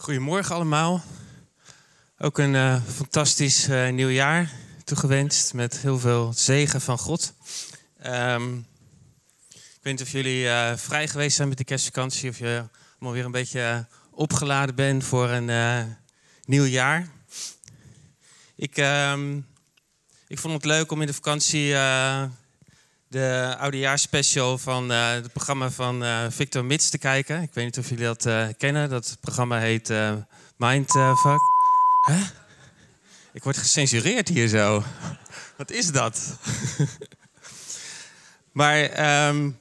Goedemorgen allemaal. Ook een uh, fantastisch uh, nieuw jaar toegewenst met heel veel zegen van God. Um, ik weet niet of jullie uh, vrij geweest zijn met de kerstvakantie of je allemaal weer een beetje opgeladen bent voor een nieuw jaar. Ik, um, ik vond het leuk om in de vakantie de oudejaarspecial van uh, het programma van uh, Victor Mits te kijken. Ik weet niet of jullie dat uh, kennen. Dat programma heet Mindfuck. Huh? Ik word gecensureerd hier zo. Wat is dat? maar um,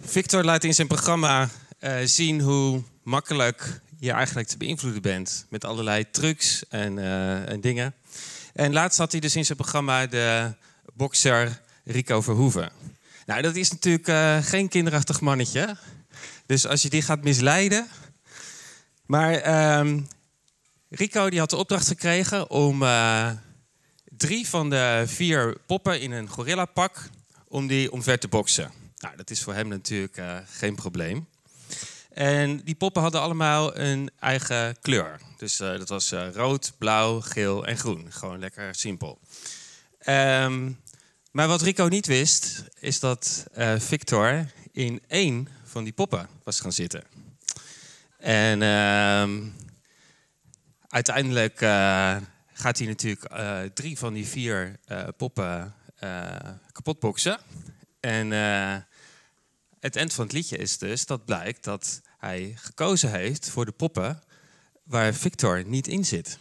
Victor laat in zijn programma zien hoe makkelijk je eigenlijk te beïnvloeden bent. Met allerlei trucs en, en dingen. En laatst had hij dus in zijn programma de bokser Rico Verhoeven. Nou, dat is natuurlijk uh, geen kinderachtig mannetje. Dus als je die gaat misleiden. Maar um, Rico die had de opdracht gekregen om uh, drie van de vier poppen in een gorillapak om die omver te boksen. Nou, dat is voor hem natuurlijk uh, geen probleem. En die poppen hadden allemaal een eigen kleur. Dus dat was rood, blauw, geel en groen. Gewoon lekker simpel. Um, maar wat Rico niet wist, is dat uh, Victor in één van die poppen was gaan zitten. En uh, uiteindelijk uh, gaat hij natuurlijk uh, drie van die vier poppen kapot boksen. En het eind van het liedje is dus dat blijkt dat hij gekozen heeft voor de poppen waar Victor niet in zit.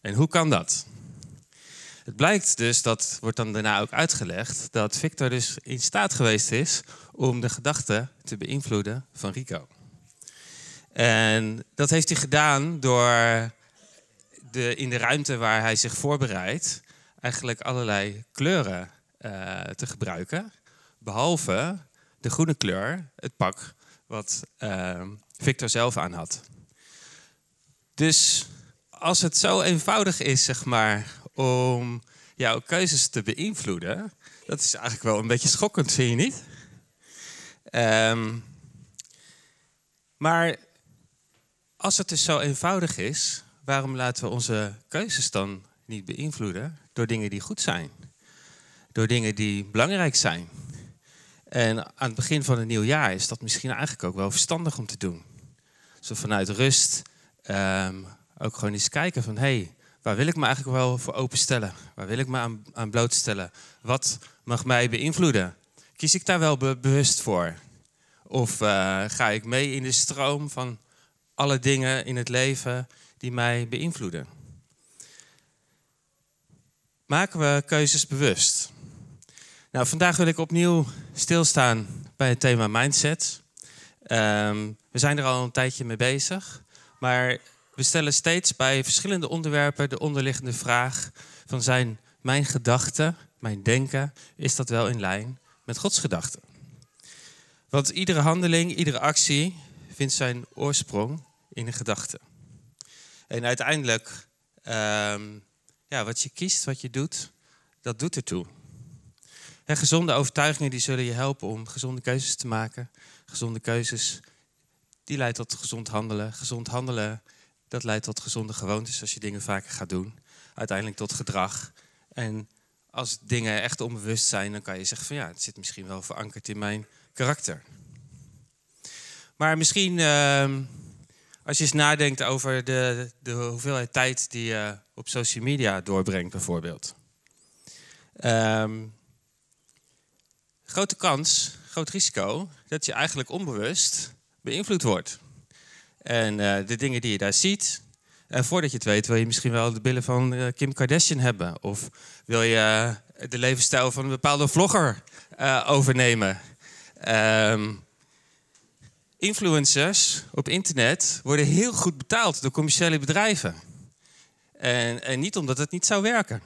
En hoe kan dat? Het blijkt dus, dat wordt dan daarna ook uitgelegd, dat Victor dus in staat geweest is om de gedachten te beïnvloeden van Rico. En dat heeft hij gedaan door de, in de ruimte waar hij zich voorbereidt, eigenlijk allerlei kleuren uh, te gebruiken. Behalve de groene kleur, het pak wat uh, Victor zelf aan had. Dus als het zo eenvoudig is, zeg maar, om jouw keuzes te beïnvloeden, dat is eigenlijk wel een beetje schokkend, vind je niet? Um, maar als het dus zo eenvoudig is, waarom laten we onze keuzes dan niet beïnvloeden door dingen die goed zijn? Door dingen die belangrijk zijn? En aan het begin van een nieuw jaar is dat misschien eigenlijk ook wel verstandig om te doen. Zo vanuit rust um, ook gewoon eens kijken van... hé, hey, Waar wil ik me eigenlijk wel voor openstellen? Waar wil ik me aan, blootstellen? Wat mag mij beïnvloeden? Kies ik daar wel bewust voor? Of uh, ga ik mee in de stroom van alle dingen in het leven die mij beïnvloeden? Maken we keuzes bewust? Nou, vandaag wil ik opnieuw stilstaan bij het thema mindset. Um, we zijn er al een tijdje mee bezig, maar we stellen steeds bij verschillende onderwerpen de onderliggende vraag van zijn mijn gedachten, mijn denken, is dat wel in lijn met Gods gedachten? Want iedere handeling, iedere actie vindt zijn oorsprong in een gedachte. En uiteindelijk, um, ja, wat je kiest, wat je doet, dat doet ertoe. Gezonde overtuigingen die zullen je helpen om gezonde keuzes te maken. Gezonde keuzes, die leidt tot gezond handelen. Gezond handelen dat leidt tot gezonde gewoontes als je dingen vaker gaat doen. Uiteindelijk tot gedrag. En als dingen echt onbewust zijn, dan kan je zeggen van ja, het zit misschien wel verankerd in mijn karakter. Maar misschien uh, als je eens nadenkt over de, de hoeveelheid tijd die je op social media doorbrengt bijvoorbeeld. Um, grote kans, groot risico dat je eigenlijk onbewust beïnvloed wordt. En uh, de dingen die je daar ziet. En voordat je het weet, wil je misschien wel de billen van uh, Kim Kardashian hebben. Of wil je uh, de levensstijl van een bepaalde vlogger overnemen. Um, influencers op internet worden heel goed betaald door commerciële bedrijven. En, en niet omdat het niet zou werken.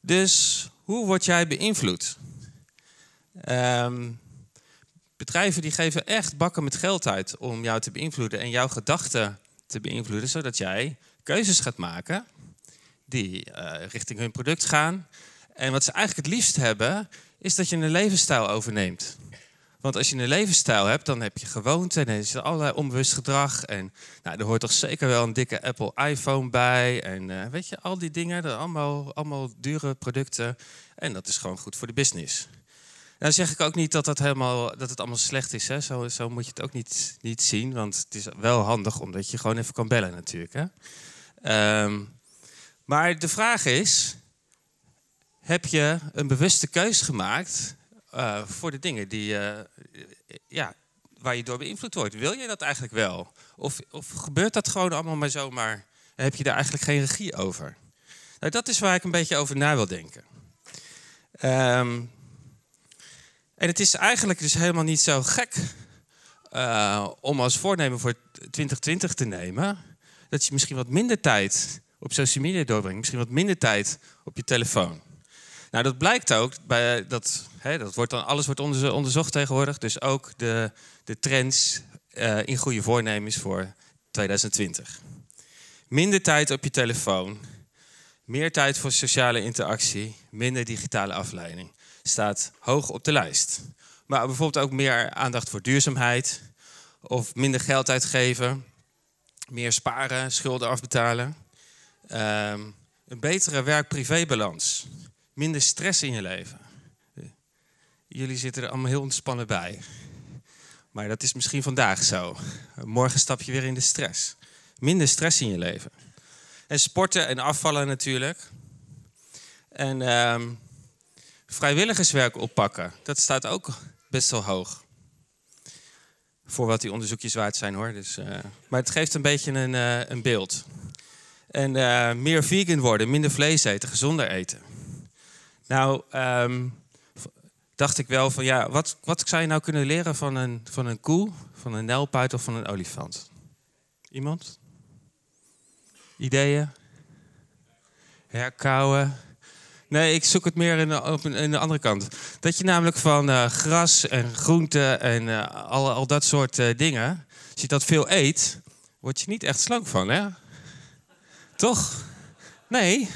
Dus hoe word jij beïnvloed? Um, Bedrijven die geven echt bakken met geld uit om jou te beïnvloeden en jouw gedachten te beïnvloeden, zodat jij keuzes gaat maken die uh, richting hun product gaan. En wat ze eigenlijk het liefst hebben, is dat je een levensstijl overneemt. Want als je een levensstijl hebt, dan heb je gewoonten en er is allerlei onbewust gedrag. En nou, er hoort toch zeker wel een dikke Apple iPhone bij. En uh, weet je, al die dingen, dat allemaal, allemaal dure producten. En dat is gewoon goed voor de business. Nou zeg ik ook niet dat, dat, helemaal, dat het allemaal slecht is. Hè? Zo, zo moet je het ook niet, niet zien. Want het is wel handig omdat je gewoon even kan bellen natuurlijk. Hè? Um, maar de vraag is, heb je een bewuste keus gemaakt uh, voor de dingen die, uh, ja, waar je door beïnvloed wordt? Wil je dat eigenlijk wel? Of, of gebeurt dat gewoon allemaal maar zomaar? Heb je daar eigenlijk geen regie over? Nou, dat is waar ik een beetje over na wil denken. Um, en het is eigenlijk dus helemaal niet zo gek uh, om als voornemen voor 2020 te nemen dat je misschien wat minder tijd op social media doorbrengt, misschien wat minder tijd op je telefoon. Nou, dat blijkt ook bij dat, hè, dat wordt dan alles wordt onderzocht tegenwoordig, dus ook de, de trends uh, in goede voornemens voor 2020. Minder tijd op je telefoon, meer tijd voor sociale interactie, minder digitale afleiding staat hoog op de lijst. Maar bijvoorbeeld ook meer aandacht voor duurzaamheid of minder geld uitgeven, meer sparen, schulden afbetalen, ehm, een betere werk-privébalans, minder stress in je leven. Jullie zitten er allemaal heel ontspannen bij. Maar dat is misschien vandaag zo. Morgen stap je weer in de stress. Minder stress in je leven. En sporten en afvallen natuurlijk. En ehm, vrijwilligerswerk oppakken. Dat staat ook best wel hoog. Voor wat die onderzoekjes waard zijn hoor. Dus, uh, maar het geeft een beetje een, uh, een beeld. En uh, meer vegan worden, minder vlees eten, gezonder eten. Nou, um, dacht ik wel van ja, wat, wat zou je nou kunnen leren van een, van een koe, van een nelpuit of van een olifant? Iemand? Ideeën? Herkauwen? Nee, ik zoek het meer in de, op in de andere kant. Dat je namelijk van uh, gras en groenten en uh, al, al dat soort uh, dingen, als je dat veel eet, word je niet echt slank van, hè? Toch? Nee.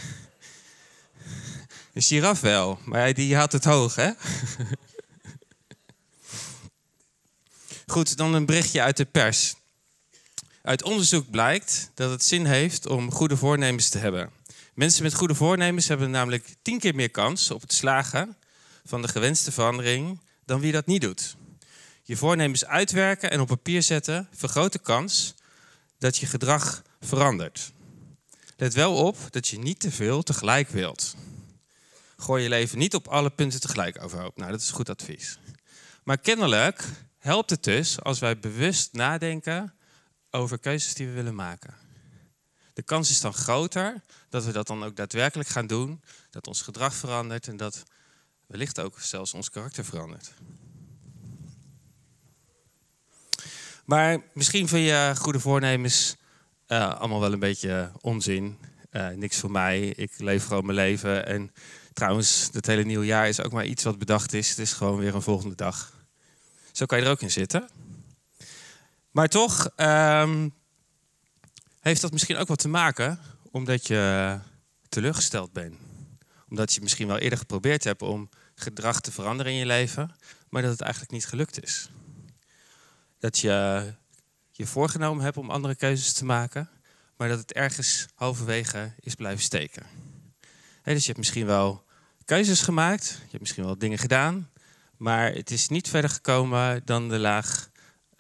Een giraf wel, maar die had het hoog, hè? Goed, dan een berichtje uit de pers. Uit onderzoek blijkt dat het zin heeft om goede voornemens te hebben. Mensen met goede voornemens hebben namelijk tien keer meer kans op het slagen van de gewenste verandering dan wie dat niet doet. Je voornemens uitwerken en op papier zetten vergroot de kans dat je gedrag verandert. Let wel op dat je niet te veel tegelijk wilt. Gooi je leven niet op alle punten tegelijk overhoop. Nou, dat is goed advies. Maar kennelijk helpt het dus als wij bewust nadenken over keuzes die we willen maken. De kans is dan groter dat we dat dan ook daadwerkelijk gaan doen, dat ons gedrag verandert en dat wellicht ook zelfs ons karakter verandert. Maar misschien vind je goede voornemens uh, allemaal wel een beetje onzin. Uh, niks voor mij, ik leef gewoon mijn leven. En trouwens, het hele nieuwe jaar is ook maar iets wat bedacht is. Het is gewoon weer een volgende dag. Zo kan je er ook in zitten. Maar toch um, heeft dat misschien ook wat te maken omdat je teleurgesteld bent. Omdat je misschien wel eerder geprobeerd hebt om gedrag te veranderen in je leven, maar dat het eigenlijk niet gelukt is. Dat je je voorgenomen hebt om andere keuzes te maken, maar dat het ergens halverwege is blijven steken. dus je hebt misschien wel keuzes gemaakt, je hebt misschien wel dingen gedaan, maar het is niet verder gekomen dan de laag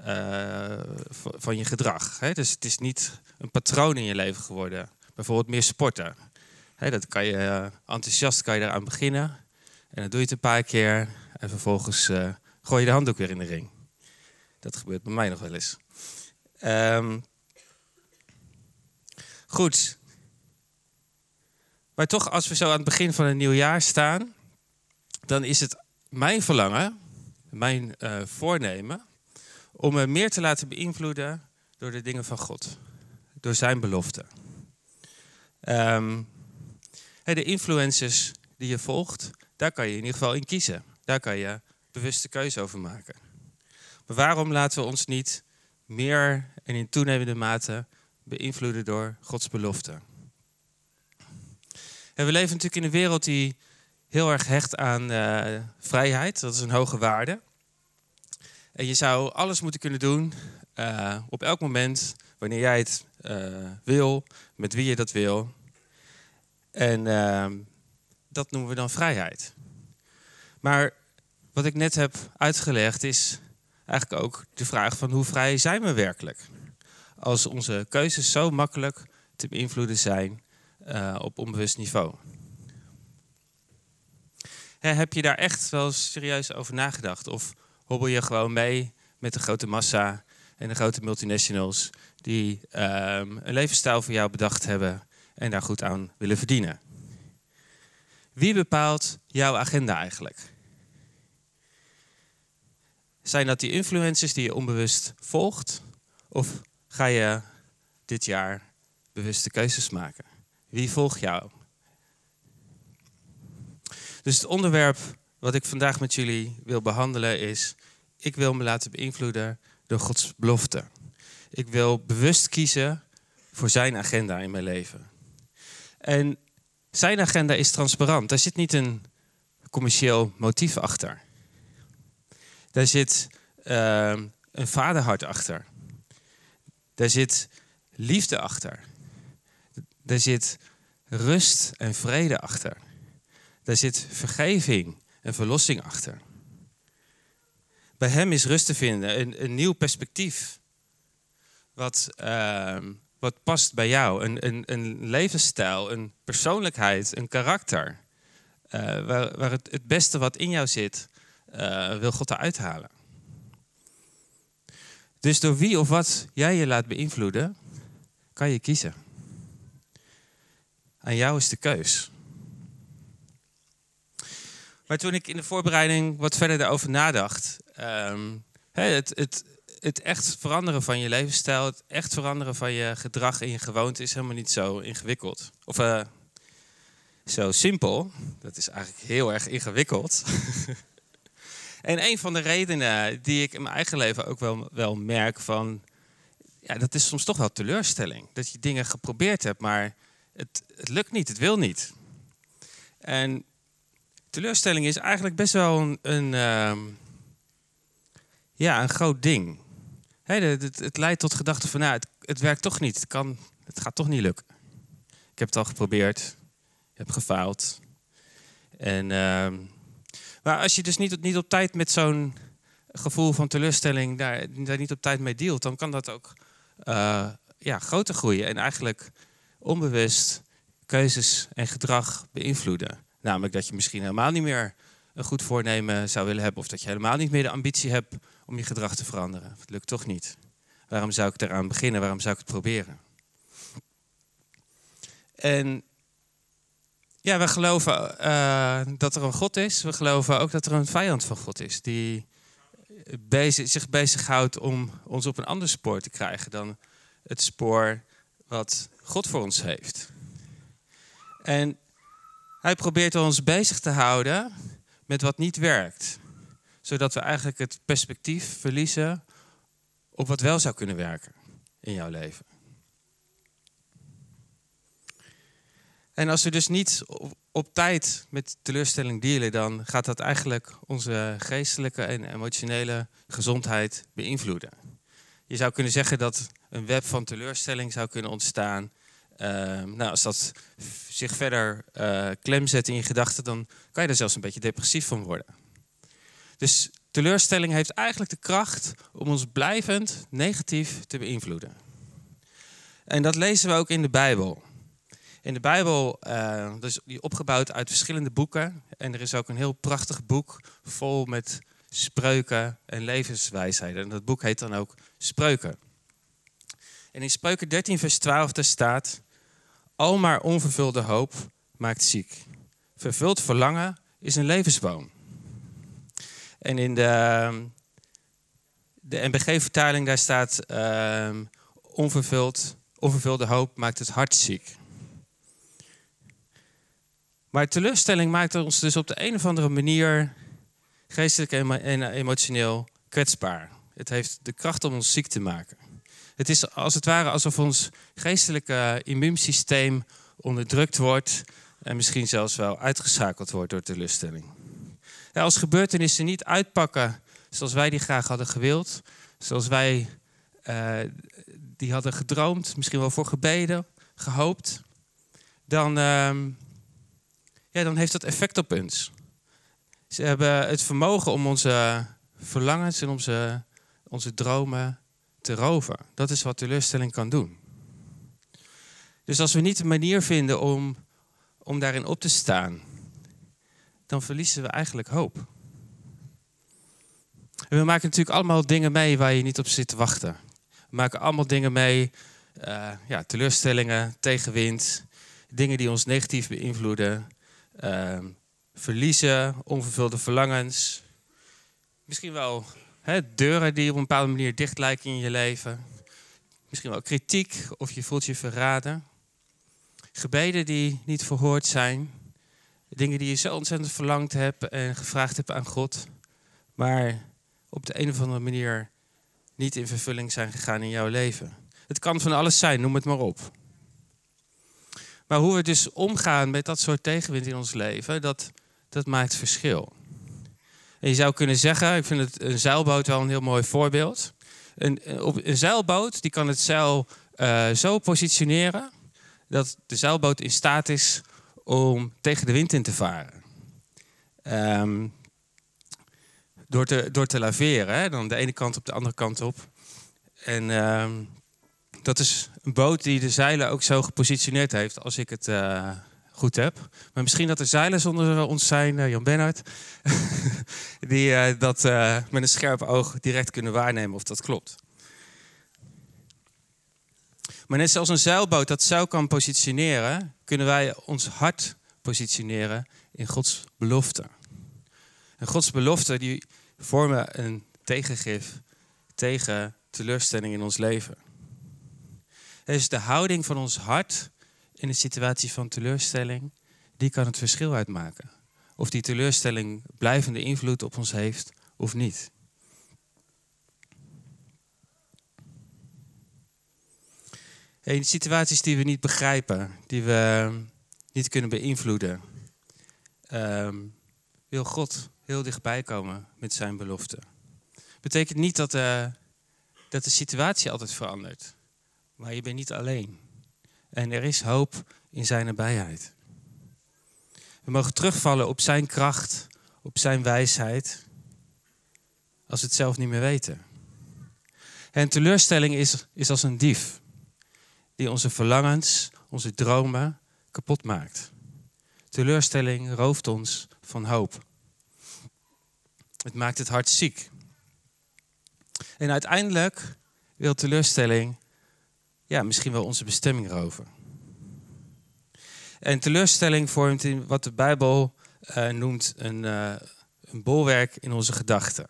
uh, van je gedrag. dus het is niet een patroon in je leven geworden bijvoorbeeld meer sporten. dat kan je, uh, enthousiast kan je eraan beginnen. En dan doe je het een paar keer. En vervolgens uh, gooi je de handdoek weer in de ring. Dat gebeurt bij mij nog wel eens. Um, goed. Maar toch, als we zo aan het begin van een nieuw jaar staan, dan is het mijn verlangen, mijn uh, voornemen, om me meer te laten beïnvloeden door de dingen van God. Door zijn beloften. Um, de influencers die je volgt, daar kan je in ieder geval in kiezen. Daar kan je bewuste keuze over maken. Maar waarom laten we ons niet meer en in toenemende mate beïnvloeden door Gods beloften? En we leven natuurlijk in een wereld die heel erg hecht aan uh, vrijheid. Dat is een hoge waarde. En je zou alles moeten kunnen doen uh, op elk moment, wanneer jij het uh, wil, met wie je dat wil. En uh, dat noemen we dan vrijheid. Maar wat ik net heb uitgelegd is eigenlijk ook de vraag van hoe vrij zijn we werkelijk? Als onze keuzes zo makkelijk te beïnvloeden zijn uh, op onbewust niveau. heb je daar echt wel serieus over nagedacht? Of hobbel je gewoon mee met de grote massa en de grote multinationals die um, een levensstijl voor jou bedacht hebben en daar goed aan willen verdienen? Wie bepaalt jouw agenda eigenlijk? Zijn dat die influencers die je onbewust volgt? Of ga je dit jaar bewuste keuzes maken? Wie volgt jou? Dus het onderwerp wat ik vandaag met jullie wil behandelen is: ik wil me laten beïnvloeden door Gods belofte. Ik wil bewust kiezen voor zijn agenda in mijn leven. En zijn agenda is transparant. Daar zit niet een commercieel motief achter. Daar zit uh, een vaderhart achter. Daar zit liefde achter. Daar zit rust en vrede achter. Daar zit vergeving en verlossing achter. Bij Hem is rust te vinden, een, een nieuw perspectief. Wat, uh, wat past bij jou. Een, een, een levensstijl, een persoonlijkheid, een karakter. Uh, waar, waar het, het beste wat in jou zit, uh, wil God eruit halen. Dus door wie of wat jij je laat beïnvloeden, kan je kiezen. Aan jou is de keus. Maar toen ik in de voorbereiding wat verder daarover nadacht, um, het, het, het echt veranderen van je levensstijl, het echt veranderen van je gedrag en je gewoonte is helemaal niet zo ingewikkeld. Of uh, zo simpel. Dat is eigenlijk heel erg ingewikkeld. En een van de redenen die ik in mijn eigen leven ook wel, wel merk van... Ja, dat is soms toch wel teleurstelling. Dat je dingen geprobeerd hebt, maar het, het lukt niet, het wil niet. En teleurstelling is eigenlijk best wel een, een uh, ja, een groot ding. het, het, leidt tot gedachten van, nou, het, het, werkt toch niet. Het, kan, het gaat toch niet lukken. Ik heb het al geprobeerd. Ik heb gefaald. En... Uh, maar als je dus niet, op tijd met zo'n gevoel van teleurstelling daar, daar niet op tijd mee dealt, dan kan dat ook uh, ja, groter groeien en eigenlijk onbewust keuzes en gedrag beïnvloeden. Namelijk dat je misschien helemaal niet meer een goed voornemen zou willen hebben, of dat je helemaal niet meer de ambitie hebt om je gedrag te veranderen. Het lukt toch niet. Waarom zou ik eraan beginnen? Waarom zou ik het proberen? En ja, we geloven uh, dat er een God is. We geloven ook dat er een vijand van God is. Die bezig, zich bezighoudt om ons op een ander spoor te krijgen dan het spoor wat God voor ons heeft. En hij probeert ons bezig te houden met wat niet werkt. Zodat we eigenlijk het perspectief verliezen op wat wel zou kunnen werken in jouw leven. En als we dus niet op tijd met teleurstelling dealen, dan gaat dat eigenlijk onze geestelijke en emotionele gezondheid beïnvloeden. Je zou kunnen zeggen dat een web van teleurstelling zou kunnen ontstaan. Uh, nou, als dat zich verder uh, klem zet in je gedachten, dan kan je er zelfs een beetje depressief van worden. Dus teleurstelling heeft eigenlijk de kracht om ons blijvend negatief te beïnvloeden. En dat lezen we ook in de Bijbel. In de Bijbel uh, dus die opgebouwd uit verschillende boeken. En er is ook een heel prachtig boek vol met spreuken en levenswijsheden. En dat boek heet dan ook Spreuken. En in Spreuken 13, vers 12 daar staat... Al maar onvervulde hoop maakt ziek. Vervuld verlangen is een levensboom. En in de, de NBG-vertaling daar staat... Uh, onvervuld, onvervulde hoop maakt het hart ziek. Maar teleurstelling maakt ons dus op de een of andere manier geestelijk en emotioneel kwetsbaar. Het heeft de kracht om ons ziek te maken. Het is als het ware alsof ons geestelijke immuunsysteem onderdrukt wordt en misschien zelfs wel uitgeschakeld wordt door teleurstelling. Ja, als gebeurtenissen niet uitpakken zoals wij die graag hadden gewild, zoals wij uh, die hadden gedroomd, misschien wel voor gebeden, gehoopt, dan, uh, ja, dan heeft dat effect op ons. Ze hebben het vermogen om onze verlangens en onze, onze dromen te roven. Dat is wat teleurstelling kan doen. Dus als we niet een manier vinden om, om daarin op te staan, dan verliezen we eigenlijk hoop. We maken natuurlijk allemaal dingen mee waar je niet op zit te wachten. We maken allemaal dingen mee, uh, ja, teleurstellingen, tegenwind, dingen die ons negatief beïnvloeden, uh, verliezen, onvervulde verlangens. Misschien wel hè, deuren die op een bepaalde manier dicht lijken in je leven. Misschien wel kritiek of je voelt je verraden. Gebeden die niet verhoord zijn. Dingen die je zo ontzettend verlangd hebt en gevraagd hebt aan God. Maar op de een of andere manier niet in vervulling zijn gegaan in jouw leven. Het kan van alles zijn, noem het maar op. Maar hoe we dus omgaan met dat soort tegenwind in ons leven, dat, dat maakt verschil. En je zou kunnen zeggen, ik vind het een zeilboot wel een heel mooi voorbeeld. Een, op een zeilboot die kan het zeil uh, zo positioneren dat de zeilboot in staat is om tegen de wind in te varen. Um, door, te, door te laveren, dan de ene kant op de andere kant op. En uh, dat is een boot die de zeilen ook zo gepositioneerd heeft, als ik het uh, goed heb. Maar misschien dat er zeilen zonder ons zijn, uh, Jan Bernhard, die uh, dat met een scherp oog direct kunnen waarnemen of dat klopt. Maar net zoals een zeilboot dat zo kan positioneren, kunnen wij ons hart positioneren in Gods belofte. En Gods belofte die vormen een tegengif tegen teleurstelling in ons leven. Is de houding van ons hart in een situatie van teleurstelling, die kan het verschil uitmaken. Of die teleurstelling blijvende invloed op ons heeft of niet. In situaties die we niet begrijpen, die we niet kunnen beïnvloeden, ehm, wil God heel dichtbij komen met zijn belofte. Betekent niet dat, uh, dat de situatie altijd verandert. Maar je bent niet alleen. En er is hoop in zijn nabijheid. We mogen terugvallen op zijn kracht, op zijn wijsheid, als we het zelf niet meer weten. En teleurstelling is, is als een dief die onze verlangens, onze dromen kapot maakt. Teleurstelling rooft ons van hoop. Het maakt het hart ziek. En uiteindelijk wil teleurstelling ja, misschien wel onze bestemming roven. En teleurstelling vormt in wat de Bijbel uh, noemt een, uh, een bolwerk in onze gedachten.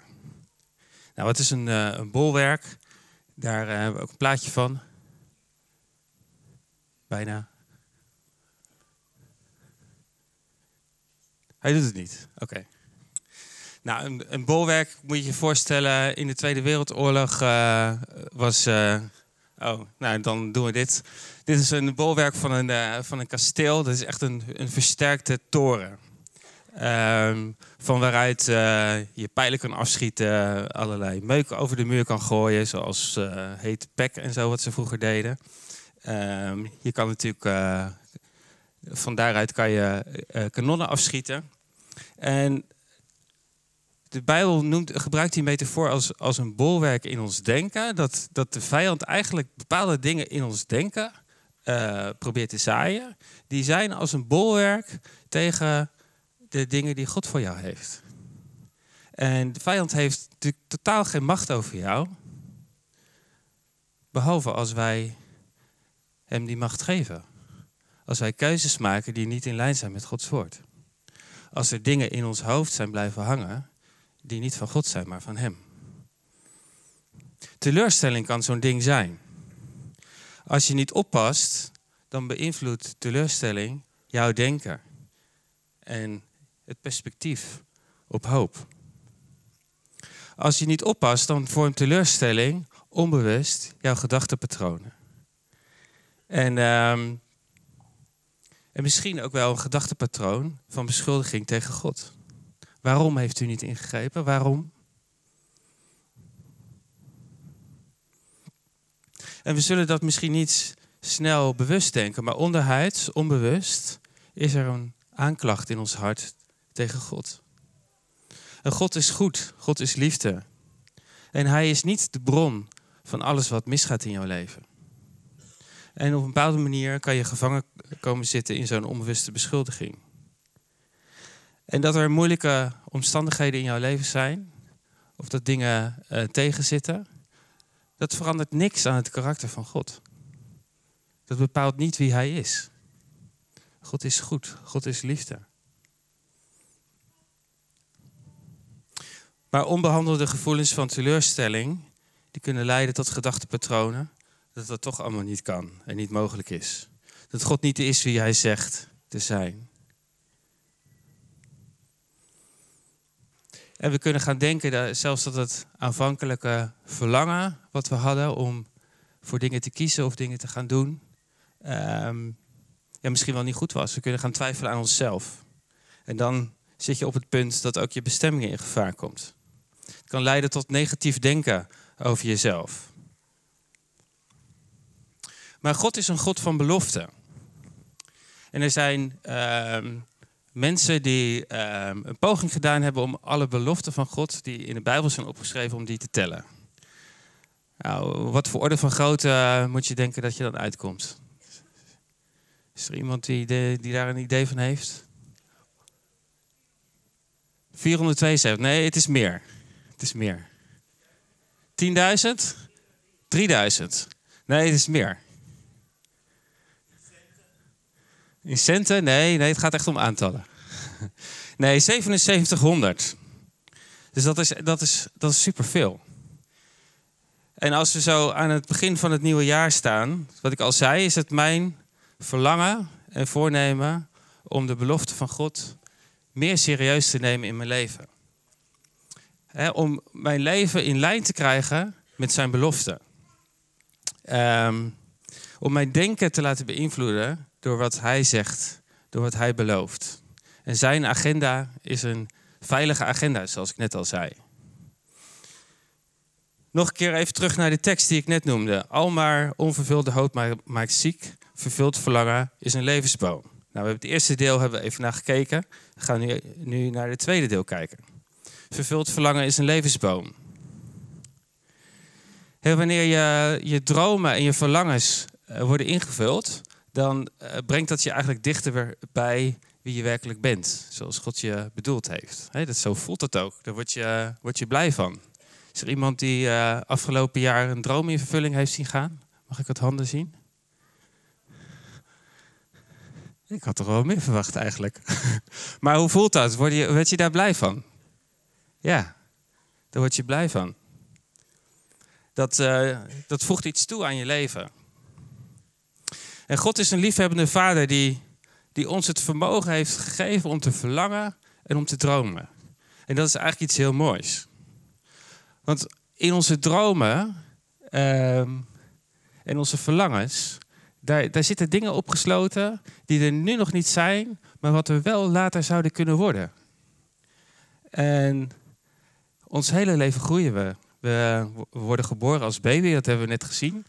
Nou, wat is een, uh, een bolwerk? Daar hebben we ook een plaatje van. Bijna. Hij doet het niet. Oké. Nou, een, een, bolwerk moet je je voorstellen. In de Tweede Wereldoorlog was. Uh, oh, nou dan doen we dit. Dit is een bolwerk van een, uh, van een kasteel. Dat is echt een, een versterkte toren. Um, van waaruit je pijlen kan afschieten, allerlei meuken over de muur kan gooien, zoals heet pek en zo, wat ze vroeger deden. Um, je kan natuurlijk, van daaruit kan je kanonnen afschieten. En de Bijbel noemt, gebruikt die metafoor als, als een bolwerk in ons denken. Dat, dat de vijand eigenlijk bepaalde dingen in ons denken uh, probeert te zaaien. Die zijn als een bolwerk tegen de dingen die God voor jou heeft. En de vijand heeft natuurlijk totaal geen macht over jou. Behalve als wij hem die macht geven. Als wij keuzes maken die niet in lijn zijn met Gods woord. Als er dingen in ons hoofd zijn blijven hangen die niet van God zijn, maar van Hem. Teleurstelling kan zo'n ding zijn. Als je niet oppast, dan beïnvloedt teleurstelling jouw denken en het perspectief op hoop. Als je niet oppast, dan vormt teleurstelling onbewust jouw gedachtenpatronen. En, uh, en misschien ook wel een gedachtenpatroon van beschuldiging tegen God. Waarom heeft u niet ingegrepen? Waarom? En we zullen dat misschien niet snel bewust denken, maar onderhuids, onbewust, is er een aanklacht in ons hart tegen God. En God is goed, God is liefde. En Hij is niet de bron van alles wat misgaat in jouw leven. En op een bepaalde manier kan je gevangen komen zitten in zo'n onbewuste beschuldiging. En dat er moeilijke omstandigheden in jouw leven zijn, of dat dingen uh, tegenzitten, dat verandert niks aan het karakter van God. Dat bepaalt niet wie Hij is. God is goed, God is liefde. Maar onbehandelde gevoelens van teleurstelling, die kunnen leiden tot gedachtepatronen dat dat toch allemaal niet kan en niet mogelijk is. Dat God niet is wie Hij zegt te zijn. En we kunnen gaan denken dat zelfs dat het aanvankelijke verlangen wat we hadden om voor dingen te kiezen of dingen te gaan doen, um, ja, misschien wel niet goed was. We kunnen gaan twijfelen aan onszelf. En dan zit je op het punt dat ook je bestemming in gevaar komt. Het kan leiden tot negatief denken over jezelf. Maar God is een God van belofte. En er zijn uh, mensen die uh, een poging gedaan hebben om alle beloften van God die in de Bijbel zijn opgeschreven, om die te tellen. Nou, wat voor orde van grootte uh, moet je denken dat je dan uitkomt? Is er iemand die, die daar een idee van heeft? 472. Nee, het is meer. Het is meer. 10.000? 3000. Nee, het is meer. In centen? Nee, nee, het gaat echt om aantallen. Nee, 7700. Dus dat is, dat is, dat is superveel. En als we zo aan het begin van het nieuwe jaar staan, wat ik al zei, is het mijn verlangen en voornemen om de belofte van God meer serieus te nemen in mijn leven. om mijn leven in lijn te krijgen met zijn belofte. Ehm, om mijn denken te laten beïnvloeden door wat hij zegt, door wat hij belooft. En zijn agenda is een veilige agenda, zoals ik net al zei. Nog een keer even terug naar de tekst die ik net noemde. Almaar onvervulde hoop maakt ziek, vervuld verlangen is een levensboom. Nou, we hebben het eerste deel hebben we even naar gekeken. We gaan nu, nu naar het tweede deel kijken. Vervuld verlangen is een levensboom. wanneer je, je dromen en je verlangens eh, worden ingevuld, dan uh, brengt dat je eigenlijk dichter bij wie je werkelijk bent. Zoals God je bedoeld heeft. dat, zo voelt het ook. Daar word je, word je blij van. Is er iemand die uh, afgelopen jaar een droom in vervulling heeft zien gaan? Mag ik het handen zien? Ik had toch wel meer verwacht eigenlijk. maar hoe voelt dat? Word je, werd je daar blij van? Ja, daar word je blij van. Dat, uh, dat voegt iets toe aan je leven. En God is een liefhebbende vader die, die ons het vermogen heeft gegeven om te verlangen en om te dromen. En dat is eigenlijk iets heel moois. Want in onze dromen uh, en onze verlangens, daar, daar zitten dingen opgesloten die er nu nog niet zijn, maar wat er wel later zouden kunnen worden. En ons hele leven groeien we. We worden geboren als baby, dat hebben we net gezien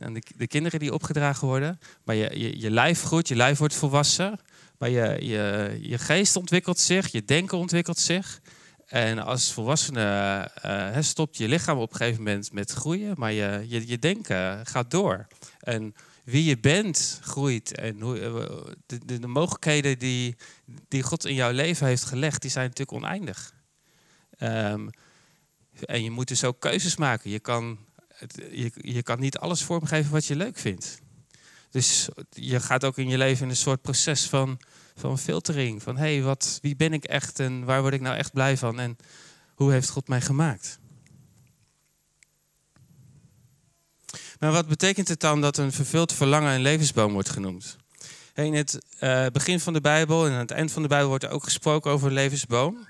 aan de, de, kinderen die opgedragen worden. Maar je, je, je lijf groeit, je lijf wordt volwassen. Maar je, je, je geest ontwikkelt zich, je denken ontwikkelt zich. En als volwassene uh, stopt je lichaam op een gegeven moment met groeien, maar je, je, denken gaat door. En wie je bent groeit. En hoe, eh, de, de, de, mogelijkheden die, die God in jouw leven heeft gelegd, die zijn natuurlijk oneindig. Um, en je moet dus ook keuzes maken. Je kan je, je kan niet alles vormgeven wat je leuk vindt. Dus je gaat ook in je leven in een soort proces van, van filtering. Van hé, hey, wie ben ik echt en waar word ik nou echt blij van? En hoe heeft God mij gemaakt? Maar wat betekent het dan dat een vervuld verlangen een levensboom wordt genoemd? In het uh, begin van de Bijbel en aan het eind van de Bijbel wordt er ook gesproken over een levensboom.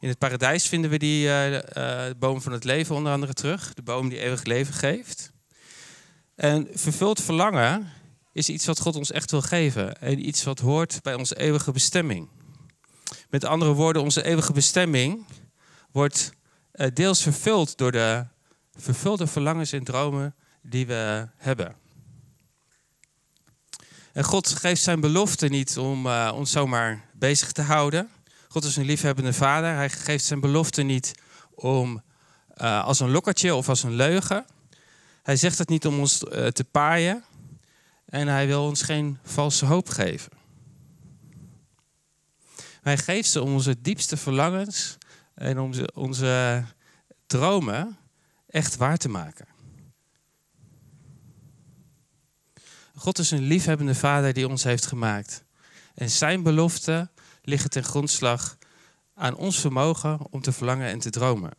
In het paradijs vinden we die uh, boom van het leven onder andere terug. De boom die eeuwig leven geeft. En vervuld verlangen is iets wat God ons echt wil geven. En iets wat hoort bij onze eeuwige bestemming. Met andere woorden, onze eeuwige bestemming wordt uh, deels vervuld door de vervulde verlangens en dromen die we hebben. En God geeft zijn belofte niet om ons zomaar bezig te houden. God is een liefhebbende vader. Hij geeft zijn belofte niet om uh, als een lokkertje of als een leugen. Hij zegt het niet om ons uh, te paaien. En hij wil ons geen valse hoop geven. Hij geeft ze om onze diepste verlangens en om onze dromen echt waar te maken. God is een liefhebbende vader die ons heeft gemaakt. En zijn beloften liggen ten grondslag aan ons vermogen om te verlangen en te dromen.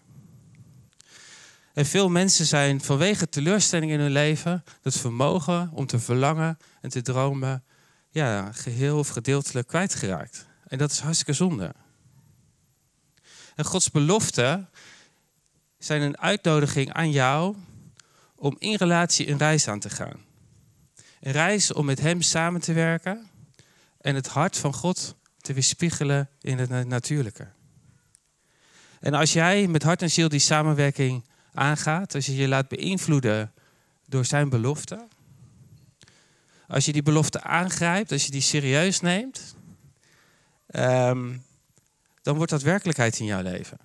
En veel mensen zijn vanwege teleurstelling in hun leven dat vermogen om te verlangen en te dromen, ja, geheel of gedeeltelijk kwijtgeraakt. En dat is hartstikke zonde. En Gods beloften zijn een uitnodiging aan jou om in relatie een reis aan te gaan. Een reis om met Hem samen te werken en het hart van God te weerspiegelen in het natuurlijke. En als jij met hart en ziel die samenwerking aangaat, als je je laat beïnvloeden door zijn belofte, als je die belofte aangrijpt, als je die serieus neemt, um, dan wordt dat werkelijkheid in jouw leven.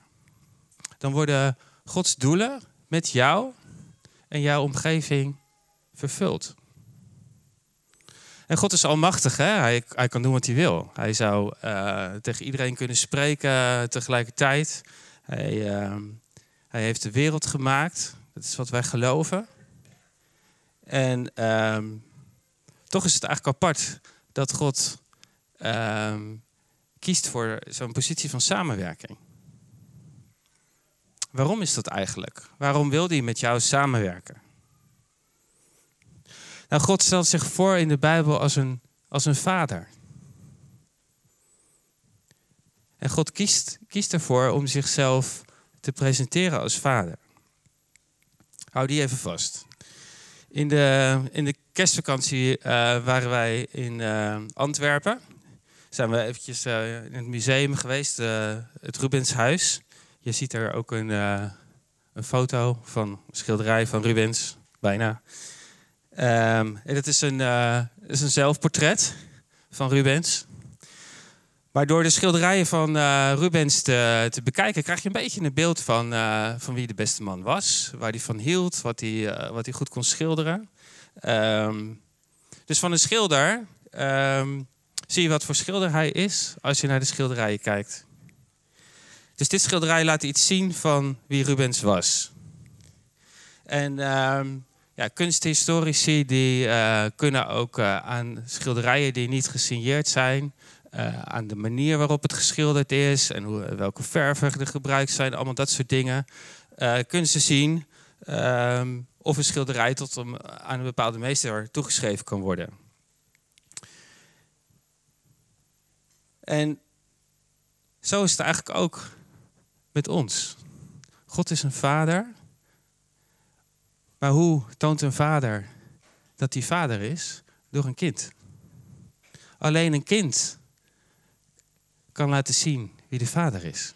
Dan worden Gods doelen met jou en jouw omgeving vervuld. En God is almachtig, hè? Hij, hij kan doen wat hij wil. Hij zou uh, tegen iedereen kunnen spreken tegelijkertijd. Hij, uh, hij heeft de wereld gemaakt. Dat is wat wij geloven. En uh, toch is het eigenlijk apart dat God ehm, kiest voor zo'n positie van samenwerking. Waarom is dat eigenlijk? Waarom wil hij met jou samenwerken? Nou, God stelt zich voor in de Bijbel als een, als een vader. En God kiest, kiest ervoor om zichzelf te presenteren als vader. Hou die even vast. In de, in de kerstvakantie uh, waren wij in uh, Antwerpen. Zijn we eventjes uh, in het museum geweest, het Rubenshuis. Je ziet er ook een, een foto van een schilderij van Rubens, bijna. Um, en dat is een, uh, is een zelfportret van Rubens. Maar door de schilderijen van uh, Rubens te, te, bekijken, krijg je een beetje een beeld van, uh, van wie de beste man was. Waar hij van hield, wat hij, wat hij goed kon schilderen. Um, dus van een schilder um, zie je wat voor schilder hij is als je naar de schilderijen kijkt. Dus dit schilderij laat iets zien van wie Rubens was. En ja, kunsthistorici die, uh, kunnen ook uh, aan schilderijen die niet gesigneerd zijn, uh, aan de manier waarop het geschilderd is en hoe, welke verven er gebruikt zijn, allemaal dat soort dingen, kunnen ze zien um, of een schilderij tot een, aan een bepaalde meester toegeschreven kan worden. En zo is het eigenlijk ook met ons. God is een vader hoe toont een vader dat hij vader is? Door een kind. Alleen een kind kan laten zien wie de vader is.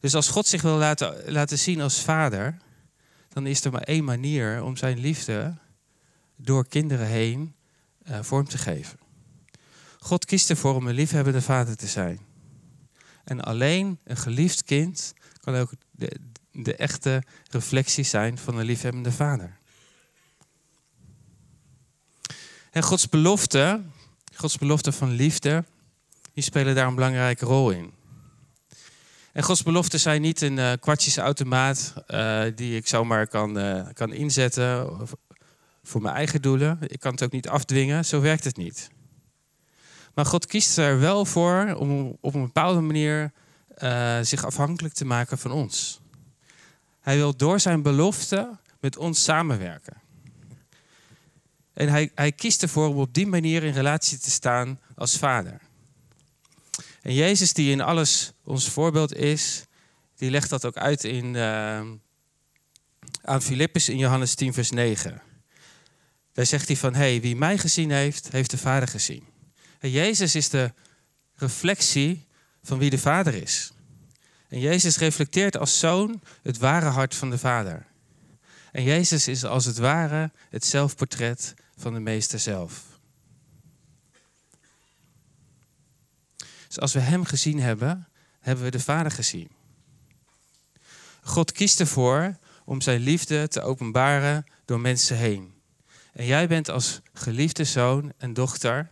Dus als God zich wil laten, laten zien als vader, dan is er maar één manier om zijn liefde door kinderen heen uh, vorm te geven. God kiest ervoor om een liefhebbende vader te zijn. En alleen een geliefd kind kan ook de, de echte reflecties zijn van een liefhebbende vader. En Gods belofte, Gods belofte van liefde, die spelen daar een belangrijke rol in. En Gods beloften zijn niet een uh, kwartjesautomaat uh, die ik zomaar kan, uh, kan inzetten voor mijn eigen doelen. Ik kan het ook niet afdwingen, zo werkt het niet. Maar God kiest er wel voor om op een bepaalde manier zich afhankelijk te maken van ons. Hij wil door zijn belofte met ons samenwerken. En hij, hij kiest ervoor om op die manier in relatie te staan als vader. En Jezus, die in alles ons voorbeeld is, die legt dat ook uit in, uh, aan Filippus in Johannes 10, vers 9. Daar zegt hij van, hey, wie mij gezien heeft, heeft de Vader gezien. En Jezus is de reflectie van wie de Vader is. En Jezus reflecteert als zoon het ware hart van de Vader. En Jezus is als het ware het zelfportret van de meester zelf. Dus als we Hem gezien hebben, hebben we de Vader gezien. God kiest ervoor om zijn liefde te openbaren door mensen heen. En jij bent als geliefde zoon en dochter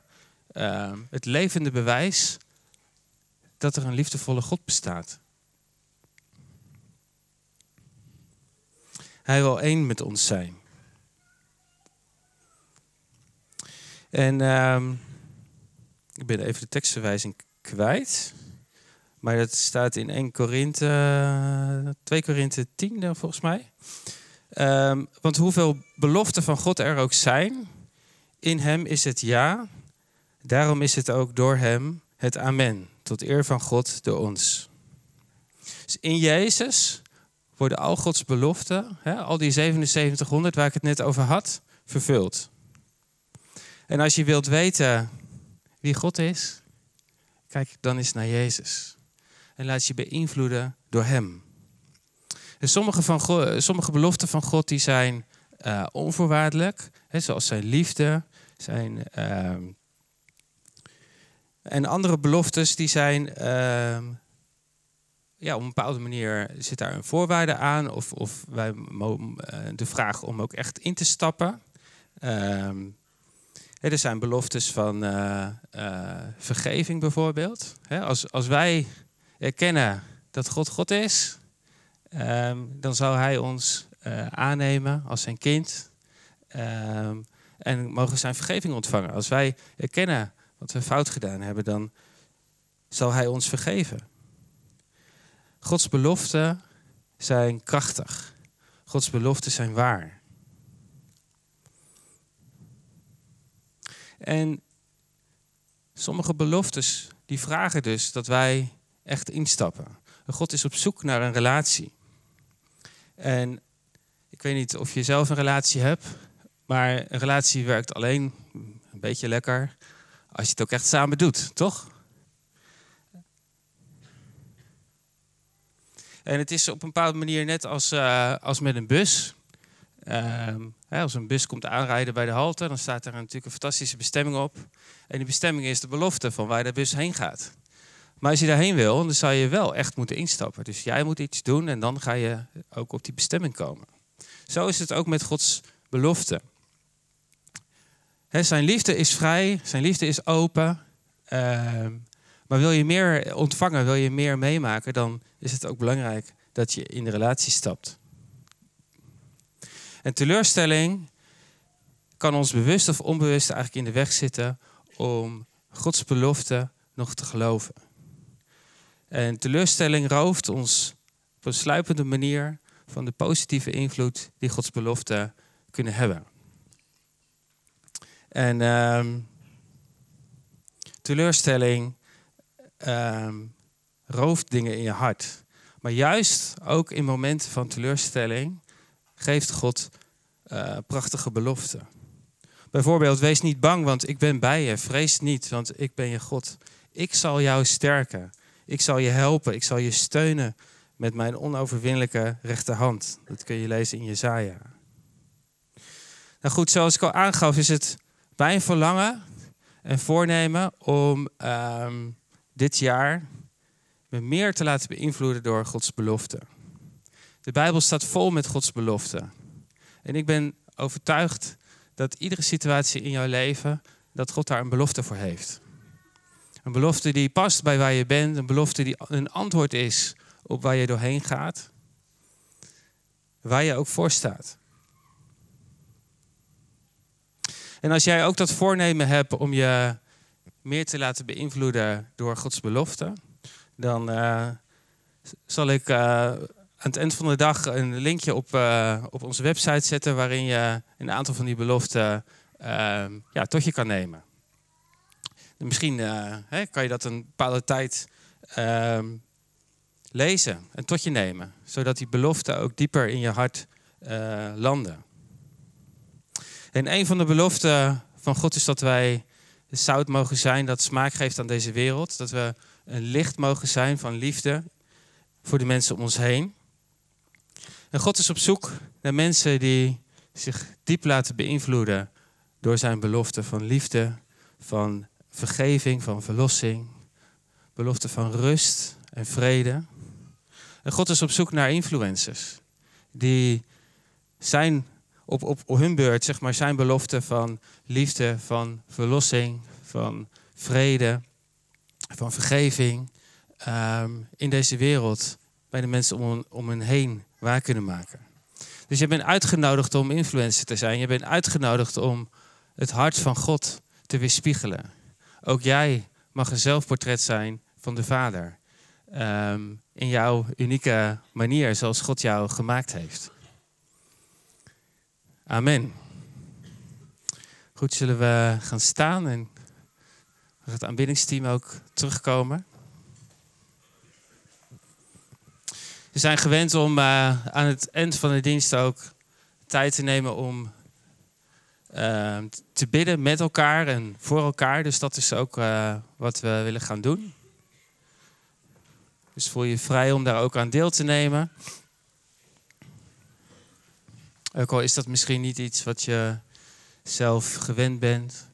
uh, het levende bewijs dat er een liefdevolle God bestaat. Hij wil één met ons zijn. En uh, ik ben even de tekstverwijzing kwijt. Maar dat staat in 1 Korinthe, 2 Korinthe 10 volgens mij. Um, want hoeveel beloften van God er ook zijn, in hem is het ja. Daarom is het ook door hem het amen. Tot eer van God door ons. Dus in Jezus worden al Gods beloften, hè, al die 7700 waar ik het net over had, vervuld. En als je wilt weten wie God is, kijk dan eens naar Jezus. En laat je beïnvloeden door Hem. En sommige, van sommige beloften van God die zijn uh, onvoorwaardelijk, hè, zoals zijn liefde, zijn, uh, en andere beloftes die zijn, uh, ja, op een bepaalde manier zit daar een voorwaarde aan, of, of wij eh, de vraag om ook echt in te stappen. Ehm, er zijn beloftes van vergeving bijvoorbeeld. als, als wij erkennen dat God God is, Ehm, dan zal hij ons aannemen als zijn kind. Um, en mogen zijn vergeving ontvangen. Als wij erkennen wat we fout gedaan hebben, dan zal hij ons vergeven. Gods beloften zijn krachtig. Gods beloften zijn waar. En sommige beloftes die vragen dus dat wij echt instappen. God is op zoek naar een relatie. En ik weet niet of je zelf een relatie hebt, maar een relatie werkt alleen een beetje lekker als je het ook echt samen doet, toch? En het is op een bepaalde manier net als, uh, als met een bus. Uh, als een bus komt aanrijden bij de halte, dan staat er natuurlijk een fantastische bestemming op. En die bestemming is de belofte van waar de bus heen gaat. Maar als je daarheen wil, dan zou je wel echt moeten instappen. Dus jij moet iets doen en dan ga je ook op die bestemming komen. Zo is het ook met Gods belofte. zijn liefde is vrij, zijn liefde is open. Ehm, maar wil je meer ontvangen, wil je meer meemaken, dan is het ook belangrijk dat je in de relatie stapt. En teleurstelling kan ons bewust of onbewust eigenlijk in de weg zitten om Gods belofte nog te geloven. En teleurstelling rooft ons op een sluipende manier van de positieve invloed die Gods beloften kunnen hebben. En um, teleurstelling um, rooft dingen in je hart. Maar juist ook in momenten van teleurstelling geeft God uh, prachtige beloften. Bijvoorbeeld, wees niet bang, want ik ben bij je. Vrees niet, want ik ben je God. Ik zal jou sterken. Ik zal je helpen, ik zal je steunen met mijn onoverwinnelijke rechterhand. Dat kun je lezen in Jezaja. Nou goed, zoals ik al aangaf, is het mijn verlangen en voornemen om ehm, dit jaar me meer te laten beïnvloeden door Gods beloften. De Bijbel staat vol met Gods beloften. En ik ben overtuigd dat iedere situatie in jouw leven, dat God daar een belofte voor heeft. Een belofte die past bij waar je bent. Een belofte die een antwoord is op waar je doorheen gaat. Waar je ook voor staat. En als jij ook dat voornemen hebt om je meer te laten beïnvloeden door Gods belofte, dan uh, zal ik uh, aan het eind van de dag een linkje op, uh, op onze website zetten waarin je een aantal van die beloften ja, tot je kan nemen. Misschien kan je dat een bepaalde tijd uh, lezen en tot je nemen, zodat die beloften ook dieper in je hart landen. En een van de beloften van God is dat wij zout mogen zijn dat smaak geeft aan deze wereld. Dat we een licht mogen zijn van liefde voor de mensen om ons heen. En God is op zoek naar mensen die zich diep laten beïnvloeden door zijn belofte van liefde, van vergeving, van verlossing, belofte van rust en vrede. En God is op zoek naar influencers die zijn op, op, hun beurt zeg maar, zijn belofte van liefde, van verlossing, van vrede, van vergeving ehm, in deze wereld bij de mensen om, om hen heen waar kunnen maken. Dus je bent uitgenodigd om influencer te zijn. Je bent uitgenodigd om het hart van God te weerspiegelen. Ook jij mag een zelfportret zijn van de Vader. Ehm, in jouw unieke manier, zoals God jou gemaakt heeft. Amen. Goed, zullen we gaan staan en het aanbiddingsteam ook terugkomen. We zijn gewend om uh, aan het eind van de dienst ook tijd te nemen om uh, te bidden met elkaar en voor elkaar. Dus dat is ook uh, wat we willen gaan doen. Dus voel je vrij om daar ook aan deel te nemen. Ook al is dat misschien niet iets wat je zelf gewend bent.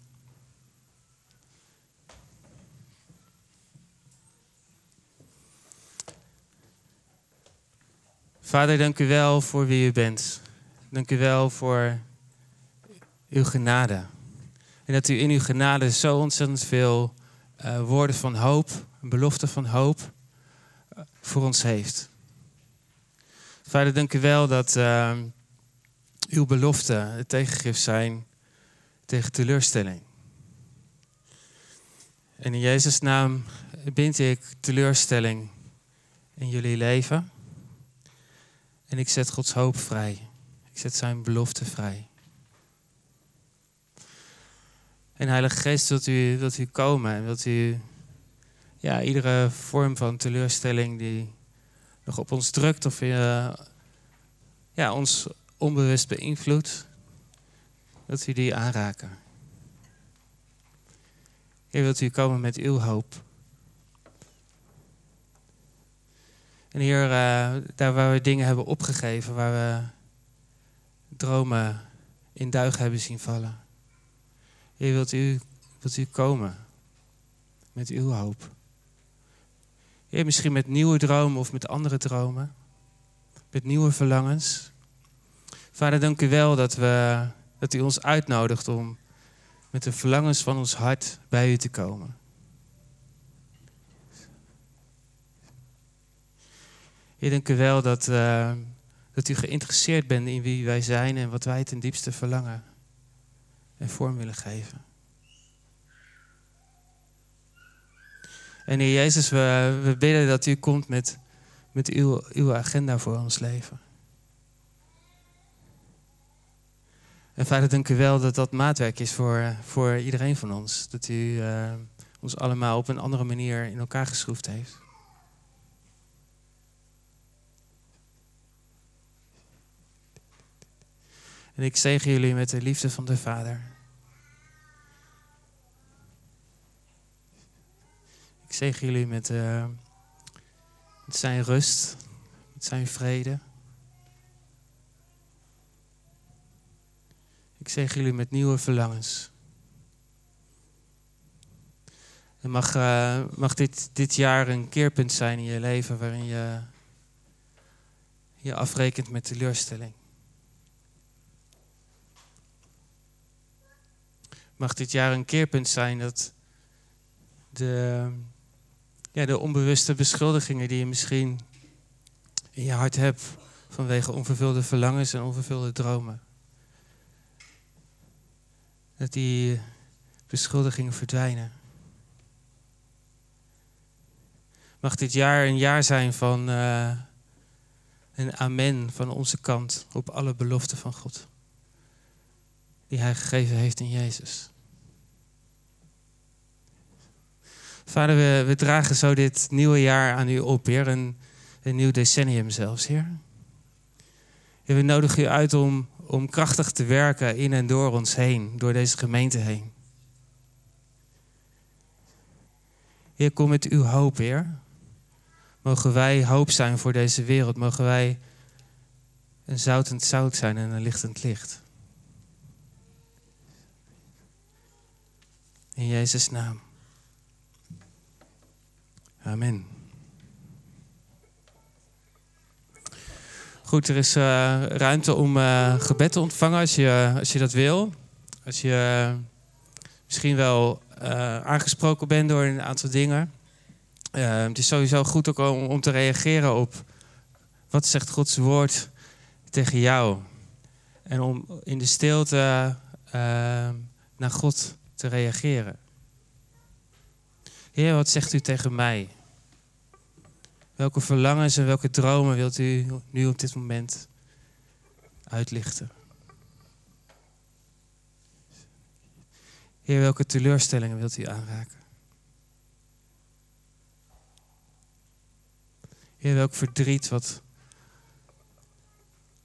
Vader, dank u wel voor wie u bent. Dank u wel voor uw genade. En dat u in uw genade zo ontzettend veel uh, woorden van hoop, beloften van hoop uh, voor ons heeft. Vader, dank u wel dat uh, uw beloften het tegengif zijn tegen teleurstelling. En in Jezus' naam bind ik teleurstelling in jullie leven. En ik zet Gods hoop vrij. Ik zet zijn belofte vrij. En Heilige Geest, wilt u, wilt u komen en wilt u ja, iedere vorm van teleurstelling die nog op ons drukt of uh, ja, ons onbewust beïnvloedt, dat u die aanraken. Heer, wilt u komen met uw hoop. En Heer, uh, daar waar we dingen hebben opgegeven, waar we dromen in duigen hebben zien vallen. Heer, wilt u, wilt u komen met uw hoop. Heer, misschien met nieuwe dromen of met andere dromen. Met nieuwe verlangens. Vader, dank u wel dat, we, dat u ons uitnodigt om met de verlangens van ons hart bij u te komen. Heer, dank u wel dat, uh, dat u geïnteresseerd bent in wie wij zijn en wat wij ten diepste verlangen en vorm willen geven. En Heer Jezus, we, we bidden dat u komt met, met uw, uw agenda voor ons leven. En vader, dank u wel dat dat maatwerk is voor, voor iedereen van ons. Dat u uh, ons allemaal op een andere manier in elkaar geschroefd heeft. En ik zegen jullie met de liefde van de Vader. Ik zegen jullie met, uh, met zijn rust, met zijn vrede. Ik zeg jullie met nieuwe verlangens. En mag, uh, mag dit, dit jaar een keerpunt zijn in je leven waarin je je afrekent met teleurstelling. Mag dit jaar een keerpunt zijn dat de, ja, de onbewuste beschuldigingen die je misschien in je hart hebt vanwege onvervulde verlangens en onvervulde dromen dat die beschuldigingen verdwijnen. Mag dit jaar een jaar zijn van uh, een amen van onze kant op alle beloften van God. Die Hij gegeven heeft in Jezus. Vader, we, we dragen zo dit nieuwe jaar aan u op, Heer. Een, een nieuw decennium zelfs, Heer. En we nodigen u uit om om krachtig te werken in en door ons heen, door deze gemeente heen. Heer, kom met uw hoop, Heer. Mogen wij hoop zijn voor deze wereld. Mogen wij een zoutend zout zijn en een lichtend licht. In Jezus' naam. Amen. Goed, er is uh, ruimte om uh, gebed te ontvangen als je, als je dat wil. Als je uh, misschien wel aangesproken bent door een aantal dingen. het is sowieso goed ook om, om te reageren op wat zegt Gods woord tegen jou. En om in de stilte naar God te reageren. Heer, wat zegt u tegen mij? Welke verlangens en welke dromen wilt u nu op dit moment uitlichten? Heer, welke teleurstellingen wilt u aanraken? Heer, welk verdriet wat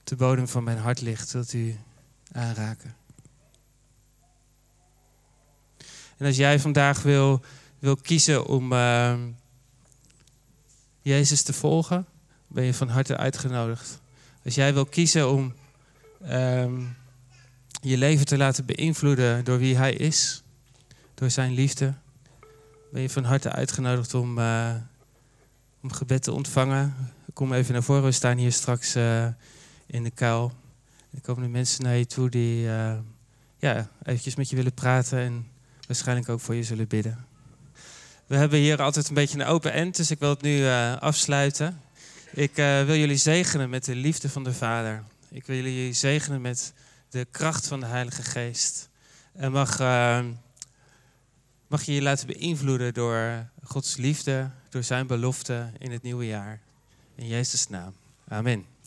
de bodem van mijn hart ligt, wilt u aanraken? En als jij vandaag wil, wil kiezen om uh, Jezus te volgen, ben je van harte uitgenodigd. Als jij wil kiezen om uh, je leven te laten beïnvloeden door wie Hij is, door Zijn liefde, ben je van harte uitgenodigd om, uh, om gebed te ontvangen. Kom even naar voren, we staan hier straks uh, in de kuil. Er komen nu mensen naar je toe die ja, eventjes met je willen praten en waarschijnlijk ook voor je zullen bidden. We hebben hier altijd een beetje een open end, dus ik wil het nu uh, afsluiten. Ik uh, wil jullie zegenen met de liefde van de Vader. Ik wil jullie zegenen met de kracht van de Heilige Geest. En mag, uh, mag je je laten beïnvloeden door Gods liefde, door zijn belofte in het nieuwe jaar. In Jezus' naam. Amen.